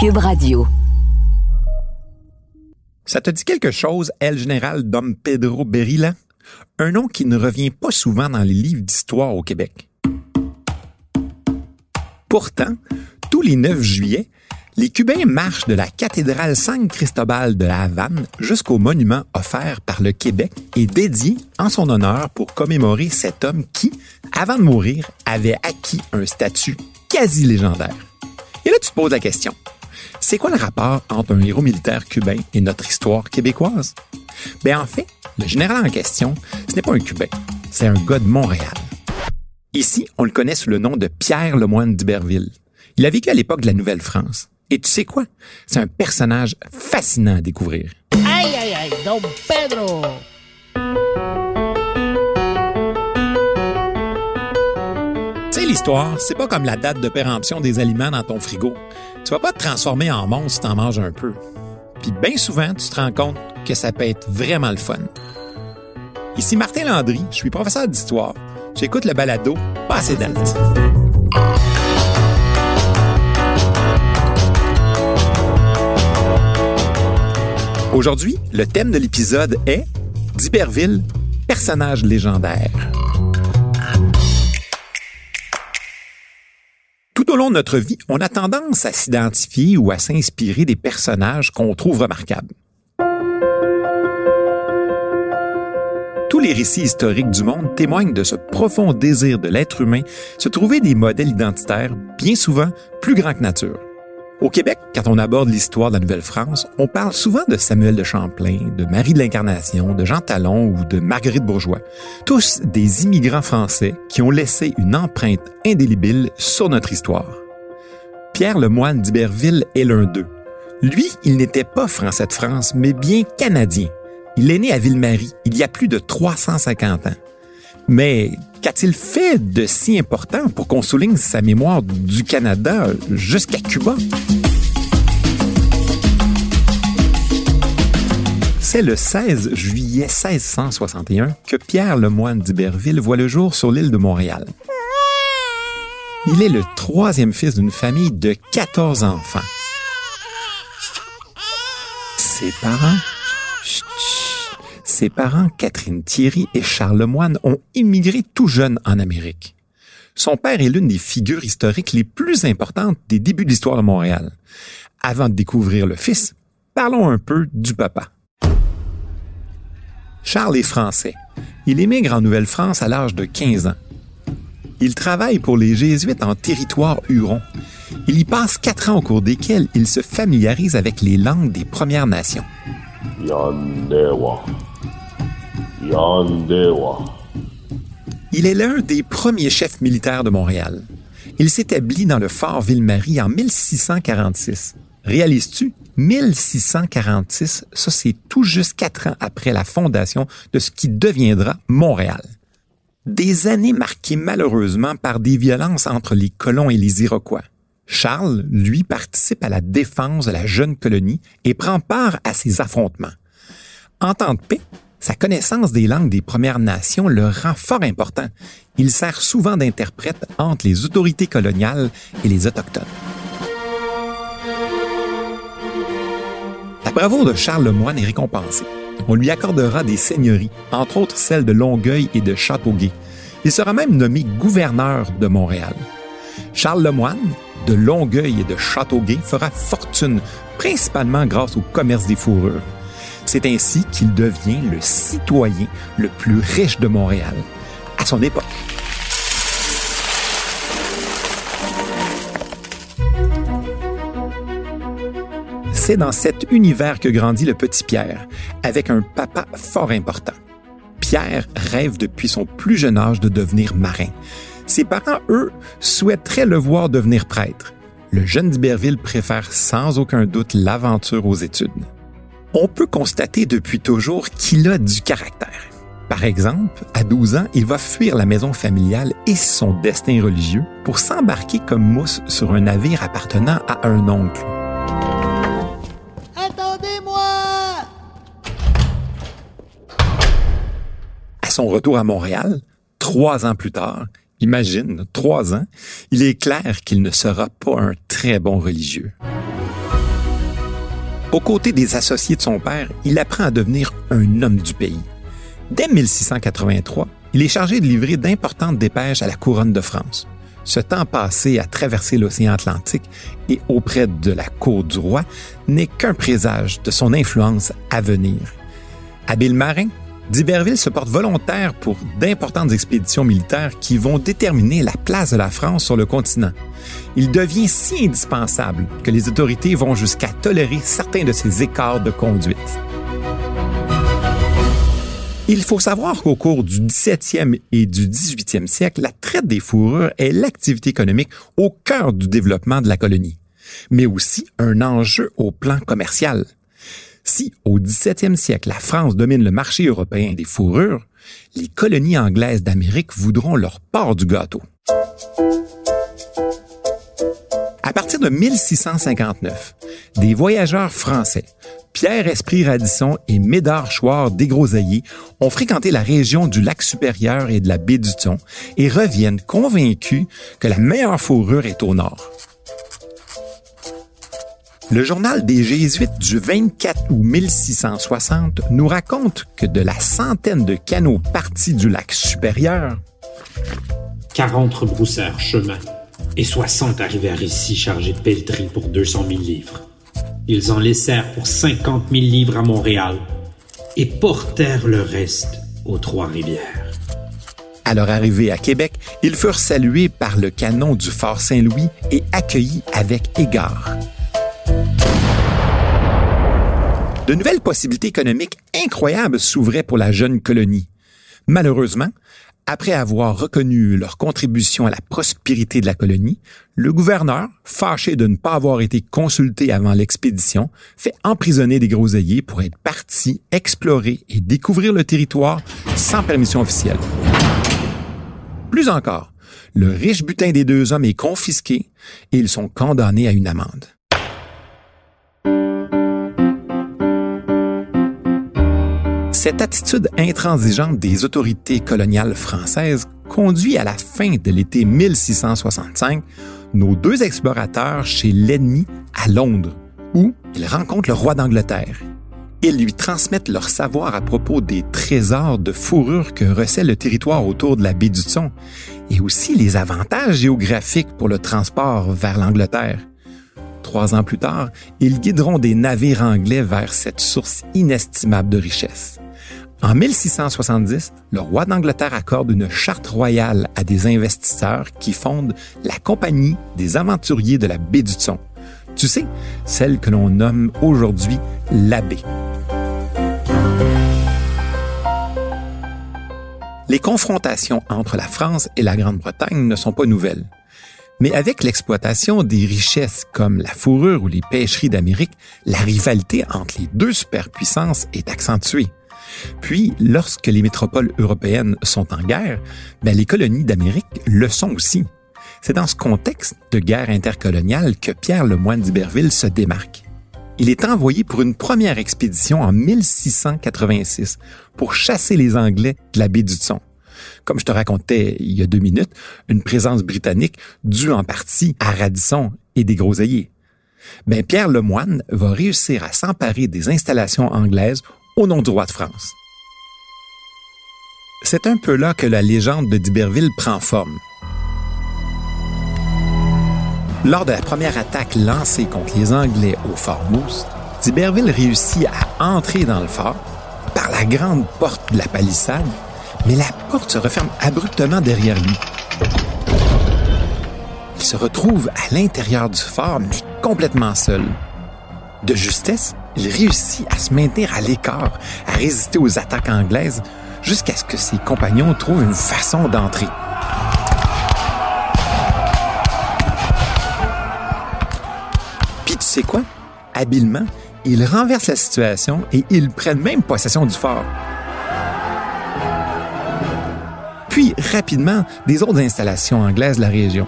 Cube Radio. Ça te dit quelque chose, El Général Dom Pedro Berilla? Un nom qui ne revient pas souvent dans les livres d'histoire au Québec. Pourtant, tous les 9 juillet, les Cubains marchent de la cathédrale San Cristobal de la Havane jusqu'au monument offert par le Québec et dédié en son honneur pour commémorer cet homme qui, avant de mourir, avait acquis un statut quasi légendaire. Et là, tu te poses la question. C'est quoi le rapport entre un héros militaire cubain et notre histoire québécoise? Ben, en fait, le général en question, ce n'est pas un Cubain, c'est un gars de Montréal. Ici, on le connaît sous le nom de Pierre Lemoine d'Iberville. Il a vécu à l'époque de la Nouvelle-France. Et tu sais quoi? C'est un personnage fascinant à découvrir. Aïe, aïe, aïe, Don Pedro! L'histoire, c'est pas comme la date de péremption des aliments dans ton frigo. Tu vas pas te transformer en monstre si t'en manges un peu. Puis bien souvent, tu te rends compte que ça peut être vraiment le fun. Ici Martin Landry, je suis professeur d'histoire. J'écoute le balado Passé date. Aujourd'hui, le thème de l'épisode est d'Iberville, personnage légendaire. Tout au long de notre vie, on a tendance à s'identifier ou à s'inspirer des personnages qu'on trouve remarquables. Tous les récits historiques du monde témoignent de ce profond désir de l'être humain se trouver des modèles identitaires bien souvent plus grands que nature. Au Québec, quand on aborde l'histoire de la Nouvelle-France, on parle souvent de Samuel de Champlain, de Marie de l'Incarnation, de Jean Talon ou de Marguerite Bourgeois. Tous des immigrants français qui ont laissé une empreinte indélébile sur notre histoire. Pierre Lemoine d'Iberville est l'un d'eux. Lui, il n'était pas français de France, mais bien canadien. Il est né à Ville-Marie il y a plus de 350 ans. Mais qu'a-t-il fait de si important pour qu'on souligne sa mémoire du Canada jusqu'à Cuba? C'est le 16 juillet 1661 que Pierre Lemoine d'Iberville voit le jour sur l'île de Montréal. Il est le troisième fils d'une famille de 14 enfants. Ses parents? Ses parents, Catherine Thierry et Charles Lemoine, ont immigré tout jeunes en Amérique. Son père est l'une des figures historiques les plus importantes des débuts de l'histoire de Montréal. Avant de découvrir le fils, parlons un peu du papa. Charles est français. Il émigre en Nouvelle-France à l'âge de 15 ans. Il travaille pour les Jésuites en territoire huron. Il y passe quatre ans au cours desquels il se familiarise avec les langues des Premières Nations. Yandewa. Yandewa. Il est l'un des premiers chefs militaires de Montréal. Il s'établit dans le fort Ville-Marie en 1646. Réalises-tu? 1646, ça c'est tout juste quatre ans après la fondation de ce qui deviendra Montréal. Des années marquées malheureusement par des violences entre les colons et les Iroquois. Charles, lui, participe à la défense de la jeune colonie et prend part à ces affrontements. En temps de paix, sa connaissance des langues des Premières Nations le rend fort important. Il sert souvent d'interprète entre les autorités coloniales et les Autochtones. La bravoure de Charles Lemoine est récompensée. On lui accordera des seigneuries, entre autres celles de Longueuil et de Châteauguay. Il sera même nommé gouverneur de Montréal. Charles Lemoine, de Longueuil et de Châteauguay, fera fortune, principalement grâce au commerce des fourrures. C'est ainsi qu'il devient le citoyen le plus riche de Montréal, à son époque. C'est dans cet univers que grandit le petit Pierre, avec un papa fort important. Pierre rêve depuis son plus jeune âge de devenir marin. Ses parents, eux, souhaiteraient le voir devenir prêtre. Le jeune d'Iberville préfère sans aucun doute l'aventure aux études. On peut constater depuis toujours qu'il a du caractère. Par exemple, à 12 ans, il va fuir la maison familiale et son destin religieux pour s'embarquer comme mousse sur un navire appartenant à un oncle. Attendez-moi! À son retour à Montréal, trois ans plus tard, imagine, trois ans, il est clair qu'il ne sera pas un très bon religieux. Aux côtés des associés de son père, il apprend à devenir un homme du pays. Dès 1683, il est chargé de livrer d'importantes dépêches à la couronne de France. Ce temps passé à traverser l'océan Atlantique et auprès de la cour du roi n'est qu'un présage de son influence à venir. Habile marin, d'Iberville se porte volontaire pour d'importantes expéditions militaires qui vont déterminer la place de la France sur le continent. Il devient si indispensable que les autorités vont jusqu'à tolérer certains de ses écarts de conduite. Il faut savoir qu'au cours du 17e et du 18e siècle, la traite des fourrures est l'activité économique au cœur du développement de la colonie, mais aussi un enjeu au plan commercial. Si au 17e siècle, la France domine le marché européen des fourrures, les colonies anglaises d'Amérique voudront leur part du gâteau. À partir de 1659, des voyageurs français, Pierre Esprit Radisson et Médard Chouard Desgroseilliers, ont fréquenté la région du lac supérieur et de la baie du Thon et reviennent convaincus que la meilleure fourrure est au nord. Le journal des Jésuites du 24 août 1660 nous raconte que de la centaine de canaux partis du lac supérieur, 40 rebroussèrent chemin et 60 arrivèrent ici chargés de pelleterie pour 200 000 livres. Ils en laissèrent pour 50 000 livres à Montréal et portèrent le reste aux Trois-Rivières. À leur arrivée à Québec, ils furent salués par le canon du Fort Saint-Louis et accueillis avec égard. De nouvelles possibilités économiques incroyables s'ouvraient pour la jeune colonie. Malheureusement, après avoir reconnu leur contribution à la prospérité de la colonie, le gouverneur, fâché de ne pas avoir été consulté avant l'expédition, fait emprisonner des groseilliers pour être parti explorer et découvrir le territoire sans permission officielle. Plus encore, le riche butin des deux hommes est confisqué et ils sont condamnés à une amende. Cette attitude intransigeante des autorités coloniales françaises conduit à la fin de l'été 1665 nos deux explorateurs chez l'ennemi à Londres, où ils rencontrent le roi d'Angleterre. Ils lui transmettent leur savoir à propos des trésors de fourrure que recèle le territoire autour de la baie du Thon et aussi les avantages géographiques pour le transport vers l'Angleterre. Trois ans plus tard, ils guideront des navires anglais vers cette source inestimable de richesse. En 1670, le roi d'Angleterre accorde une charte royale à des investisseurs qui fondent la Compagnie des aventuriers de la baie du Thon. Tu sais, celle que l'on nomme aujourd'hui la baie. Les confrontations entre la France et la Grande-Bretagne ne sont pas nouvelles. Mais avec l'exploitation des richesses comme la fourrure ou les pêcheries d'Amérique, la rivalité entre les deux superpuissances est accentuée. Puis, lorsque les métropoles européennes sont en guerre, ben, les colonies d'Amérique le sont aussi. C'est dans ce contexte de guerre intercoloniale que Pierre Lemoine d'Iberville se démarque. Il est envoyé pour une première expédition en 1686 pour chasser les Anglais de la baie du Thon. Comme je te racontais il y a deux minutes, une présence britannique due en partie à Radisson et des Groseilliers. Ben, Pierre Lemoine va réussir à s'emparer des installations anglaises au nom du roi de France. C'est un peu là que la légende de d'Iberville prend forme. Lors de la première attaque lancée contre les Anglais au fort Moose, d'Iberville réussit à entrer dans le fort par la grande porte de la palissade, mais la porte se referme abruptement derrière lui. Il se retrouve à l'intérieur du fort, mais complètement seul. De justesse, il réussit à se maintenir à l'écart, à résister aux attaques anglaises, jusqu'à ce que ses compagnons trouvent une façon d'entrer. Puis tu sais quoi? Habilement, ils renversent la situation et ils prennent même possession du fort. Puis, rapidement, des autres installations anglaises de la région.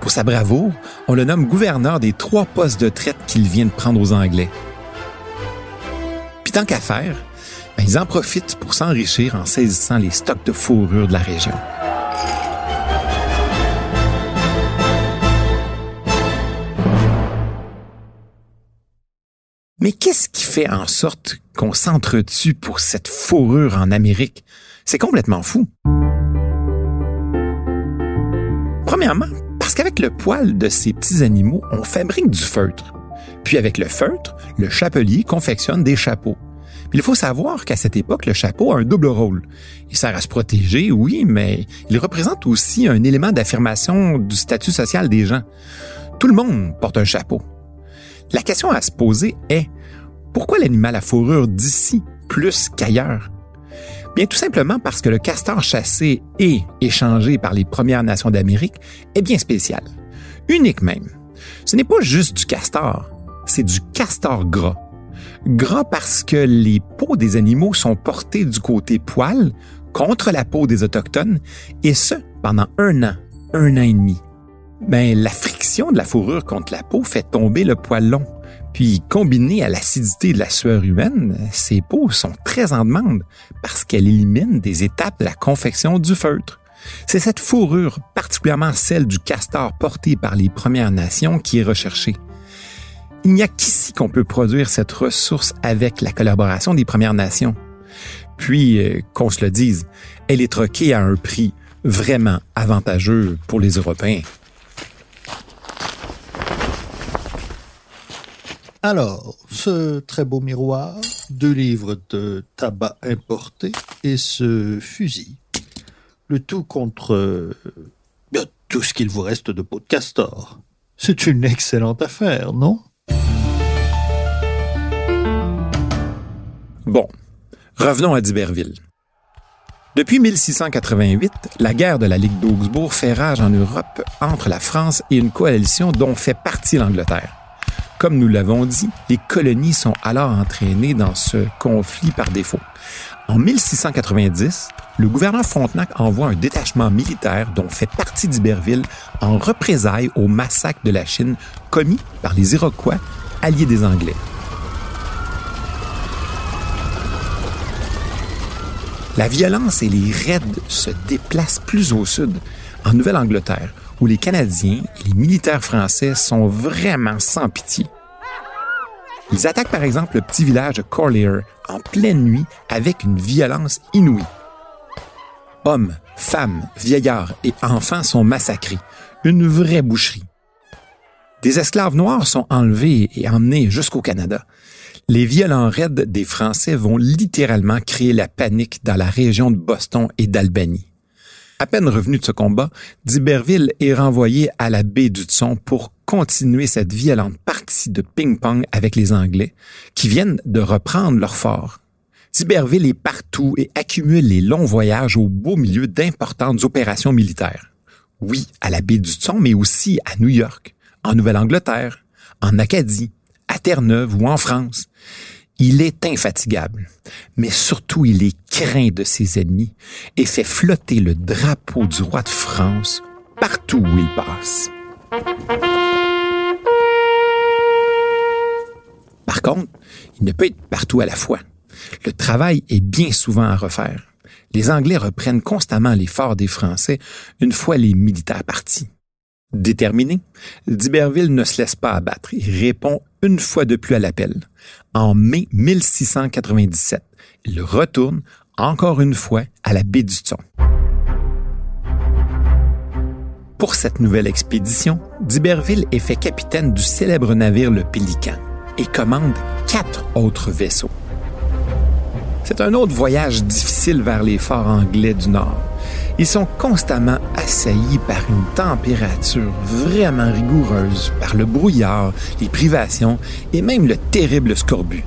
Pour sa bravoure, on le nomme gouverneur des trois postes de traite qu'il vient de prendre aux Anglais. Puis tant qu'à faire, ben, ils en profitent pour s'enrichir en saisissant les stocks de fourrure de la région. Mais qu'est-ce qui fait en sorte qu'on s'entretue pour cette fourrure en Amérique? C'est complètement fou. Premièrement, parce qu'avec le poil de ces petits animaux, on fabrique du feutre. Puis avec le feutre, le chapelier confectionne des chapeaux. il faut savoir qu'à cette époque, le chapeau a un double rôle. Il sert à se protéger, oui, mais il représente aussi un élément d'affirmation du statut social des gens. Tout le monde porte un chapeau. La question à se poser est, pourquoi l'animal à fourrure d'ici plus qu'ailleurs? Bien tout simplement parce que le castor chassé et échangé par les Premières Nations d'Amérique est bien spécial. Unique même. Ce n'est pas juste du castor, c'est du castor gras. Gras parce que les peaux des animaux sont portées du côté poil contre la peau des Autochtones, et ce, pendant un an, un an et demi. Ben, la friction de la fourrure contre la peau fait tomber le poil long. Puis, combiné à l'acidité de la sueur humaine, ces peaux sont très en demande parce qu'elles éliminent des étapes de la confection du feutre. C'est cette fourrure, particulièrement celle du castor porté par les Premières Nations, qui est recherchée. Il n'y a qu'ici qu'on peut produire cette ressource avec la collaboration des Premières Nations. Puis, euh, qu'on se le dise, elle est troquée à un prix vraiment avantageux pour les Européens. Alors, ce très beau miroir, deux livres de tabac importé et ce fusil. Le tout contre euh, tout ce qu'il vous reste de peau de castor. C'est une excellente affaire, non? Bon, revenons à D'Iberville. Depuis 1688, la guerre de la Ligue d'Augsbourg fait rage en Europe entre la France et une coalition dont fait partie l'Angleterre. Comme nous l'avons dit, les colonies sont alors entraînées dans ce conflit par défaut. En 1690, le gouverneur Frontenac envoie un détachement militaire dont fait partie d'Iberville en représailles au massacre de la Chine commis par les Iroquois, alliés des Anglais. La violence et les raids se déplacent plus au sud, en Nouvelle-Angleterre, où les Canadiens et les militaires français sont vraiment sans pitié. Ils attaquent par exemple le petit village de Corlear en pleine nuit avec une violence inouïe. Hommes, femmes, vieillards et enfants sont massacrés. Une vraie boucherie. Des esclaves noirs sont enlevés et emmenés jusqu'au Canada. Les violents raids des Français vont littéralement créer la panique dans la région de Boston et d'Albany. À peine revenu de ce combat, d'Iberville est renvoyé à la baie du Tson pour continuer cette violente partie de ping-pong avec les Anglais, qui viennent de reprendre leur fort. d'Iberville est partout et accumule les longs voyages au beau milieu d'importantes opérations militaires. Oui, à la baie du Tson, mais aussi à New York, en Nouvelle-Angleterre, en Acadie, à Terre-Neuve ou en France. Il est infatigable, mais surtout il est craint de ses ennemis et fait flotter le drapeau du roi de France partout où il passe. Par contre, il ne peut être partout à la fois. Le travail est bien souvent à refaire. Les Anglais reprennent constamment l'effort des Français une fois les militaires partis. Déterminé, d'Iberville ne se laisse pas abattre. Il répond une fois de plus à l'appel. En mai 1697, il retourne encore une fois à la baie du Thon. Pour cette nouvelle expédition, d'Iberville est fait capitaine du célèbre navire le Pélican et commande quatre autres vaisseaux. C'est un autre voyage difficile vers les forts anglais du Nord. Ils sont constamment assaillis par une température vraiment rigoureuse, par le brouillard, les privations et même le terrible scorbut.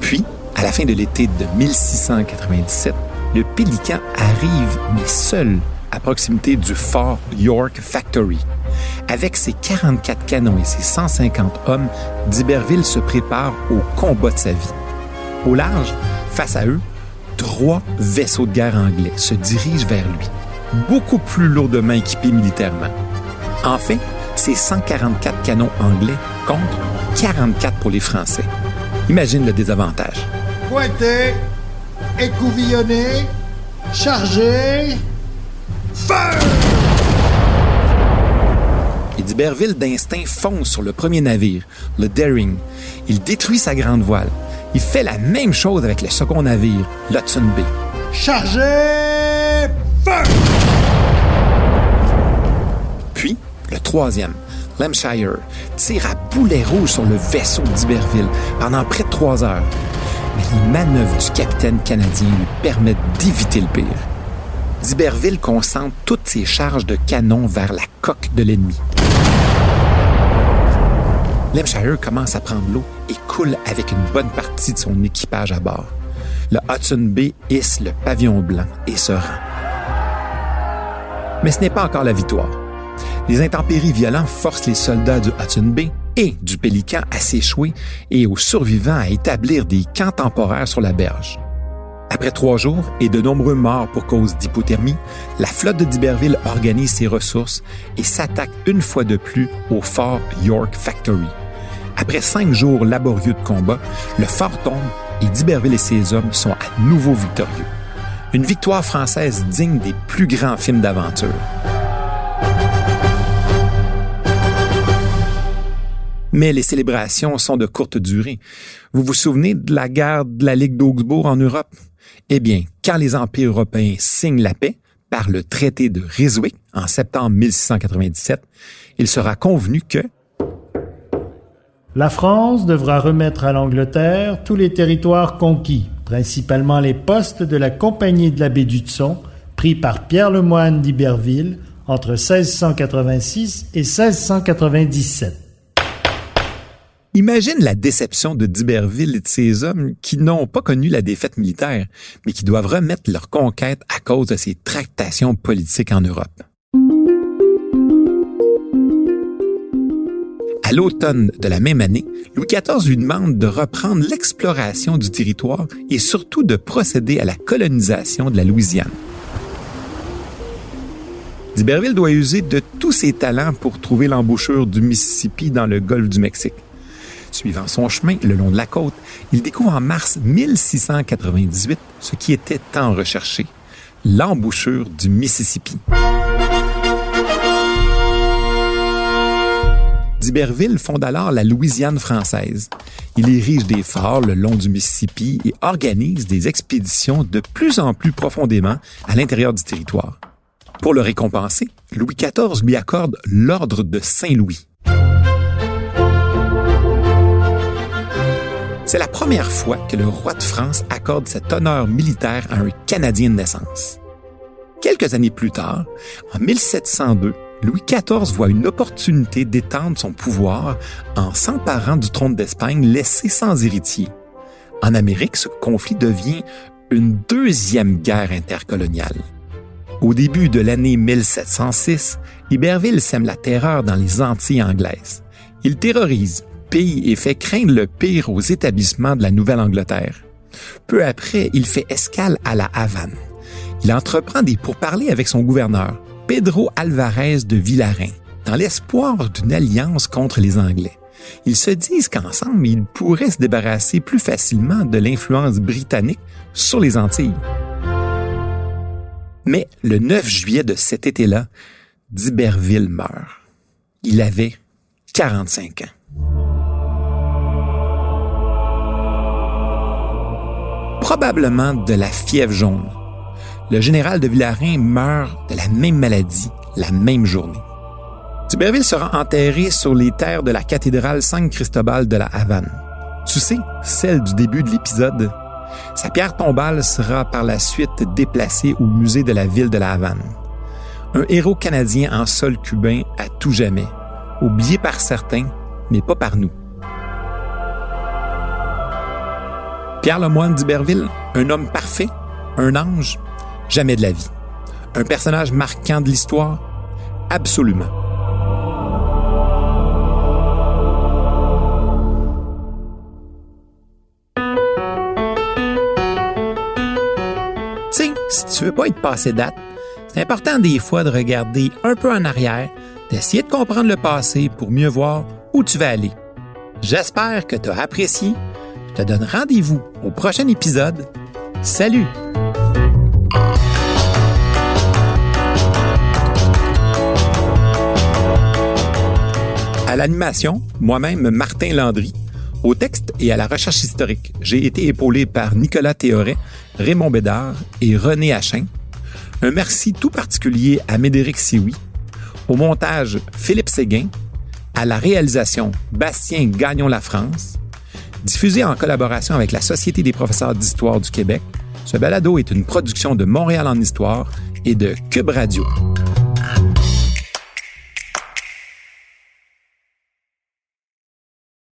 Puis, à la fin de l'été de 1697, le Pélican arrive, mais seul, à proximité du fort York Factory. Avec ses 44 canons et ses 150 hommes, d'Iberville se prépare au combat de sa vie. Au large, face à eux, trois vaisseaux de guerre anglais se dirigent vers lui, beaucoup plus lourdement équipés militairement. Enfin, c'est 144 canons anglais contre 44 pour les Français. Imagine le désavantage. Pointé, écouvillonné, chargé, feu! Et D'Iberville d'instinct fonce sur le premier navire, le Daring. Il détruit sa grande voile. Il fait la même chose avec le second navire, l'Hudson Bay. Chargez Feu Puis, le troisième, l'Hampshire, tire à boulet rouge sur le vaisseau d'Iberville pendant près de trois heures. Mais les manœuvres du capitaine canadien lui permettent d'éviter le pire. D'Iberville concentre toutes ses charges de canon vers la coque de l'ennemi. L'Hampshire commence à prendre l'eau et coule avec une bonne partie de son équipage à bord. Le Hudson Bay hisse le pavillon blanc et se rend. Mais ce n'est pas encore la victoire. Les intempéries violentes forcent les soldats du Hudson Bay et du Pélican à s'échouer et aux survivants à établir des camps temporaires sur la berge. Après trois jours et de nombreux morts pour cause d'hypothermie, la flotte de d'Iberville organise ses ressources et s'attaque une fois de plus au fort York Factory. Après cinq jours laborieux de combat, le fort tombe et d'Iberville et ses hommes sont à nouveau victorieux. Une victoire française digne des plus grands films d'aventure. Mais les célébrations sont de courte durée. Vous vous souvenez de la guerre de la Ligue d'Augsbourg en Europe? Eh bien, quand les empires européens signent la paix par le traité de Ryswick en septembre 1697, il sera convenu que la France devra remettre à l'Angleterre tous les territoires conquis, principalement les postes de la Compagnie de la baie pris par Pierre le Moine d'Iberville entre 1686 et 1697. Imagine la déception de d'Iberville et de ses hommes qui n'ont pas connu la défaite militaire, mais qui doivent remettre leur conquête à cause de ces tractations politiques en Europe. À l'automne de la même année, Louis XIV lui demande de reprendre l'exploration du territoire et surtout de procéder à la colonisation de la Louisiane. D'Iberville doit user de tous ses talents pour trouver l'embouchure du Mississippi dans le golfe du Mexique. Suivant son chemin le long de la côte, il découvre en mars 1698 ce qui était tant recherché, l'embouchure du Mississippi. D'Iberville fonde alors la Louisiane française. Il érige des forts le long du Mississippi et organise des expéditions de plus en plus profondément à l'intérieur du territoire. Pour le récompenser, Louis XIV lui accorde l'ordre de Saint-Louis. C'est la première fois que le roi de France accorde cet honneur militaire à un Canadien de naissance. Quelques années plus tard, en 1702, Louis XIV voit une opportunité d'étendre son pouvoir en s'emparant du trône d'Espagne laissé sans héritier. En Amérique, ce conflit devient une deuxième guerre intercoloniale. Au début de l'année 1706, Iberville sème la terreur dans les Antilles anglaises. Il terrorise et fait craindre le pire aux établissements de la Nouvelle-Angleterre. Peu après, il fait escale à la Havane. Il entreprend des pourparlers avec son gouverneur, Pedro Alvarez de Villarin, dans l'espoir d'une alliance contre les Anglais. Ils se disent qu'ensemble, ils pourraient se débarrasser plus facilement de l'influence britannique sur les Antilles. Mais le 9 juillet de cet été-là, d'Iberville meurt. Il avait 45 ans. Probablement de la fièvre jaune. Le général de Villarin meurt de la même maladie la même journée. Tuberville sera enterré sur les terres de la cathédrale San Cristobal de la Havane. Tu sais, celle du début de l'épisode? Sa pierre tombale sera par la suite déplacée au musée de la ville de la Havane. Un héros canadien en sol cubain à tout jamais, oublié par certains, mais pas par nous. Pierre Lemoine d'Iberville, un homme parfait, un ange, jamais de la vie. Un personnage marquant de l'histoire, absolument. Tu sais, si tu veux pas être passé date, c'est important des fois de regarder un peu en arrière, d'essayer de comprendre le passé pour mieux voir où tu vas aller. J'espère que tu as apprécié te donne rendez-vous au prochain épisode. Salut! l'animation, moi-même, Martin Landry. Au texte et à la recherche historique, j'ai été épaulé par Nicolas Théoret, Raymond Bédard et René Achin. Un merci tout particulier à Médéric Sioui. Au montage, Philippe Séguin. À la réalisation, Bastien Gagnon-La France. Diffusé en collaboration avec la Société des professeurs d'histoire du Québec, ce balado est une production de Montréal en histoire et de Cube Radio.